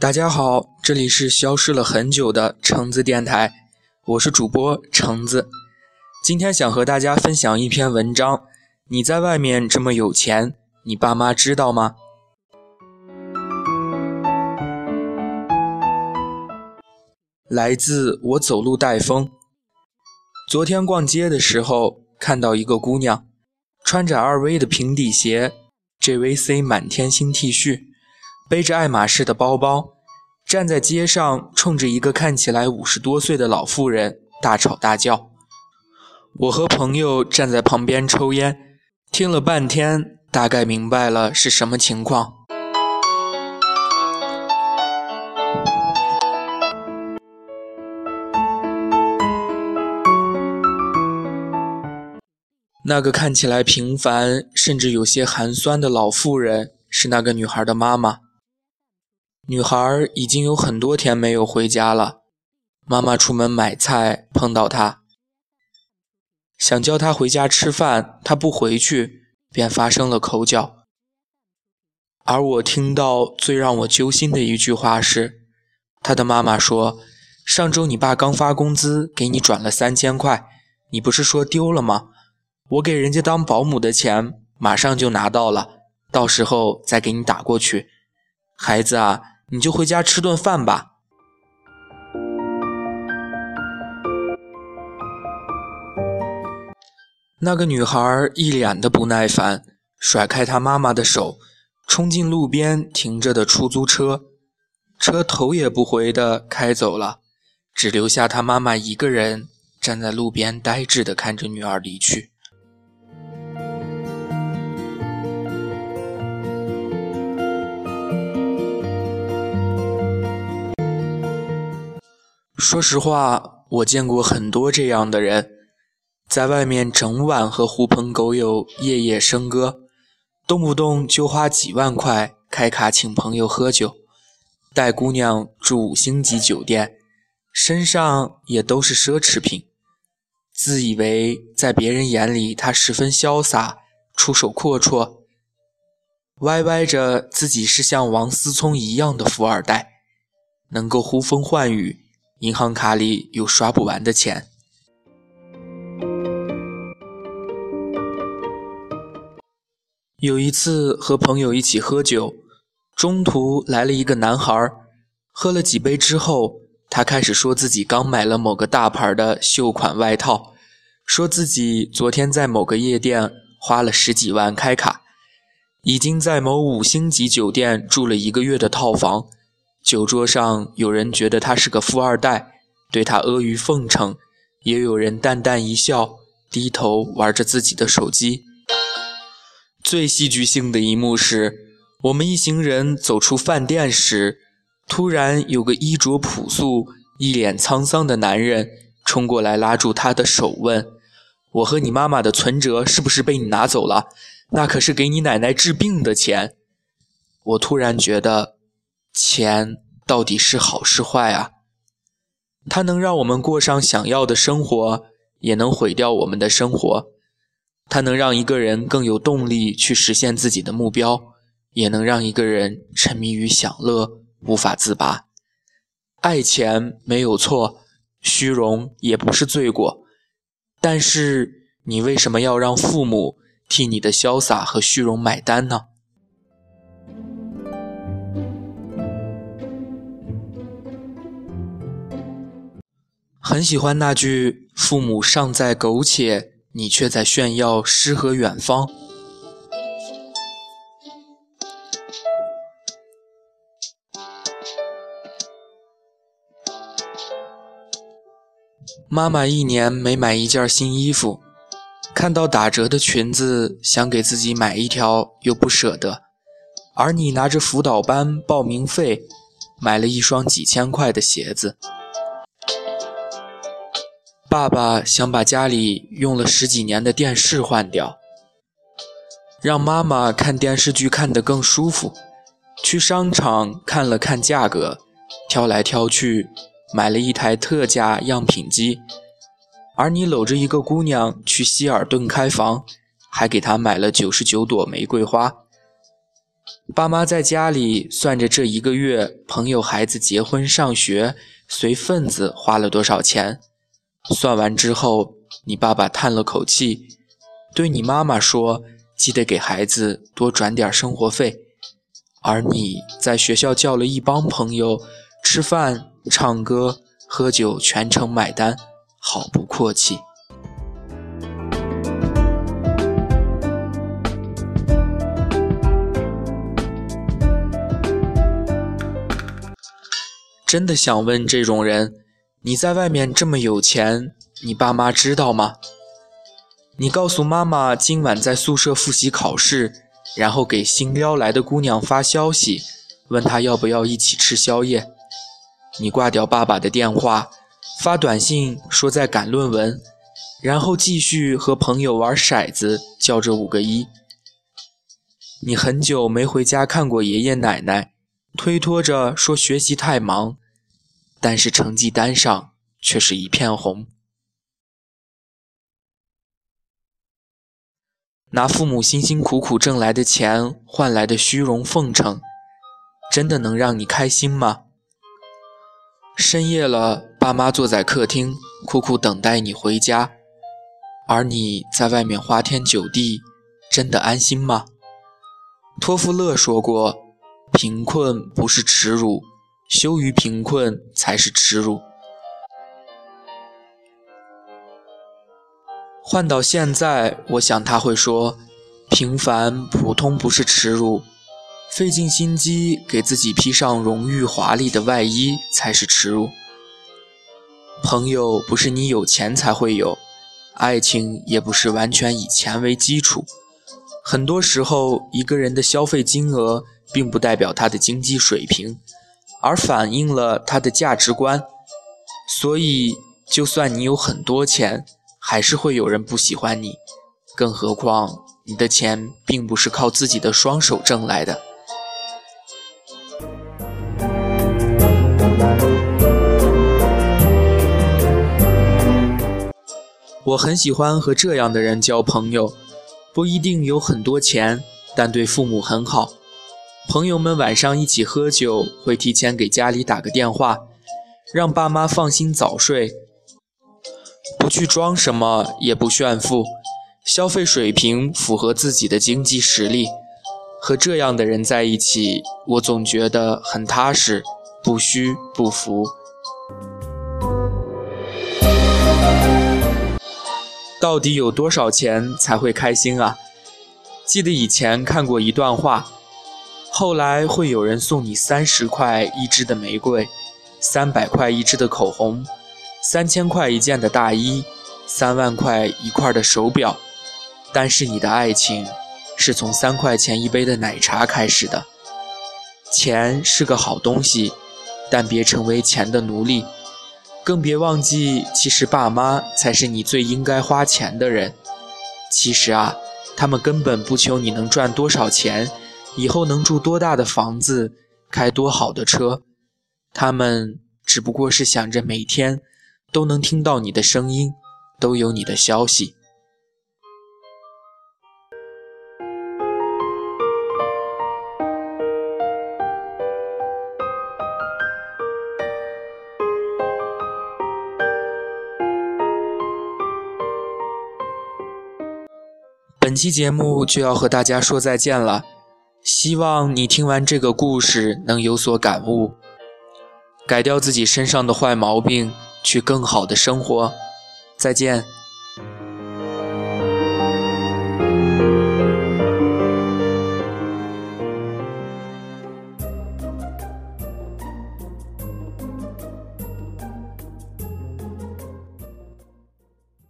大家好，这里是消失了很久的橙子电台，我是主播橙子。今天想和大家分享一篇文章。你在外面这么有钱，你爸妈知道吗？来自我走路带风。昨天逛街的时候，看到一个姑娘，穿着二 V 的平底鞋，JVC 满天星 T 恤，背着爱马仕的包包，站在街上，冲着一个看起来五十多岁的老妇人大吵大叫。我和朋友站在旁边抽烟。听了半天，大概明白了是什么情况。那个看起来平凡，甚至有些寒酸的老妇人，是那个女孩的妈妈。女孩已经有很多天没有回家了。妈妈出门买菜，碰到她。想叫她回家吃饭，她不回去，便发生了口角。而我听到最让我揪心的一句话是，她的妈妈说：“上周你爸刚发工资，给你转了三千块，你不是说丢了吗？我给人家当保姆的钱马上就拿到了，到时候再给你打过去。孩子啊，你就回家吃顿饭吧。”那个女孩一脸的不耐烦，甩开她妈妈的手，冲进路边停着的出租车，车头也不回的开走了，只留下她妈妈一个人站在路边，呆滞的看着女儿离去。说实话，我见过很多这样的人。在外面整晚和狐朋狗友夜夜笙歌，动不动就花几万块开卡请朋友喝酒，带姑娘住五星级酒店，身上也都是奢侈品，自以为在别人眼里他十分潇洒，出手阔绰，歪歪着自己是像王思聪一样的富二代，能够呼风唤雨，银行卡里有刷不完的钱。有一次和朋友一起喝酒，中途来了一个男孩，喝了几杯之后，他开始说自己刚买了某个大牌的秀款外套，说自己昨天在某个夜店花了十几万开卡，已经在某五星级酒店住了一个月的套房，酒桌上有人觉得他是个富二代，对他阿谀奉承，也有人淡淡一笑，低头玩着自己的手机。最戏剧性的一幕是，我们一行人走出饭店时，突然有个衣着朴素、一脸沧桑的男人冲过来，拉住他的手问：“我和你妈妈的存折是不是被你拿走了？那可是给你奶奶治病的钱。”我突然觉得，钱到底是好是坏啊？它能让我们过上想要的生活，也能毁掉我们的生活。它能让一个人更有动力去实现自己的目标，也能让一个人沉迷于享乐无法自拔。爱钱没有错，虚荣也不是罪过，但是你为什么要让父母替你的潇洒和虚荣买单呢？很喜欢那句“父母尚在苟且”。你却在炫耀诗和远方。妈妈一年没买一件新衣服，看到打折的裙子，想给自己买一条，又不舍得。而你拿着辅导班报名费，买了一双几千块的鞋子。爸爸想把家里用了十几年的电视换掉，让妈妈看电视剧看得更舒服。去商场看了看价格，挑来挑去，买了一台特价样品机。而你搂着一个姑娘去希尔顿开房，还给她买了九十九朵玫瑰花。爸妈在家里算着这一个月朋友孩子结婚上学随份子花了多少钱。算完之后，你爸爸叹了口气，对你妈妈说：“记得给孩子多转点生活费。”而你在学校叫了一帮朋友吃饭、唱歌、喝酒，全程买单，好不阔气。真的想问这种人，你在外面这么有钱，你爸妈知道吗？你告诉妈妈今晚在宿舍复习考试，然后给新撩来的姑娘发消息，问她要不要一起吃宵夜。你挂掉爸爸的电话，发短信说在赶论文，然后继续和朋友玩骰子，叫着五个一。你很久没回家看过爷爷奶奶。推脱着说学习太忙，但是成绩单上却是一片红。拿父母辛辛苦苦挣来的钱换来的虚荣奉承，真的能让你开心吗？深夜了，爸妈坐在客厅苦苦等待你回家，而你在外面花天酒地，真的安心吗？托夫勒说过。贫困不是耻辱，羞于贫困才是耻辱。换到现在，我想他会说：平凡普通不是耻辱，费尽心机给自己披上荣誉华丽的外衣才是耻辱。朋友不是你有钱才会有，爱情也不是完全以钱为基础。很多时候，一个人的消费金额。并不代表他的经济水平，而反映了他的价值观。所以，就算你有很多钱，还是会有人不喜欢你。更何况，你的钱并不是靠自己的双手挣来的。我很喜欢和这样的人交朋友，不一定有很多钱，但对父母很好。朋友们晚上一起喝酒，会提前给家里打个电话，让爸妈放心早睡。不去装什么，也不炫富，消费水平符合自己的经济实力。和这样的人在一起，我总觉得很踏实，不虚不浮。到底有多少钱才会开心啊？记得以前看过一段话。后来会有人送你三十块一支的玫瑰，三百块一支的口红，三千块一件的大衣，三万块一块的手表。但是你的爱情是从三块钱一杯的奶茶开始的。钱是个好东西，但别成为钱的奴隶，更别忘记，其实爸妈才是你最应该花钱的人。其实啊，他们根本不求你能赚多少钱。以后能住多大的房子，开多好的车，他们只不过是想着每天都能听到你的声音，都有你的消息。本期节目就要和大家说再见了。希望你听完这个故事能有所感悟，改掉自己身上的坏毛病，去更好的生活。再见。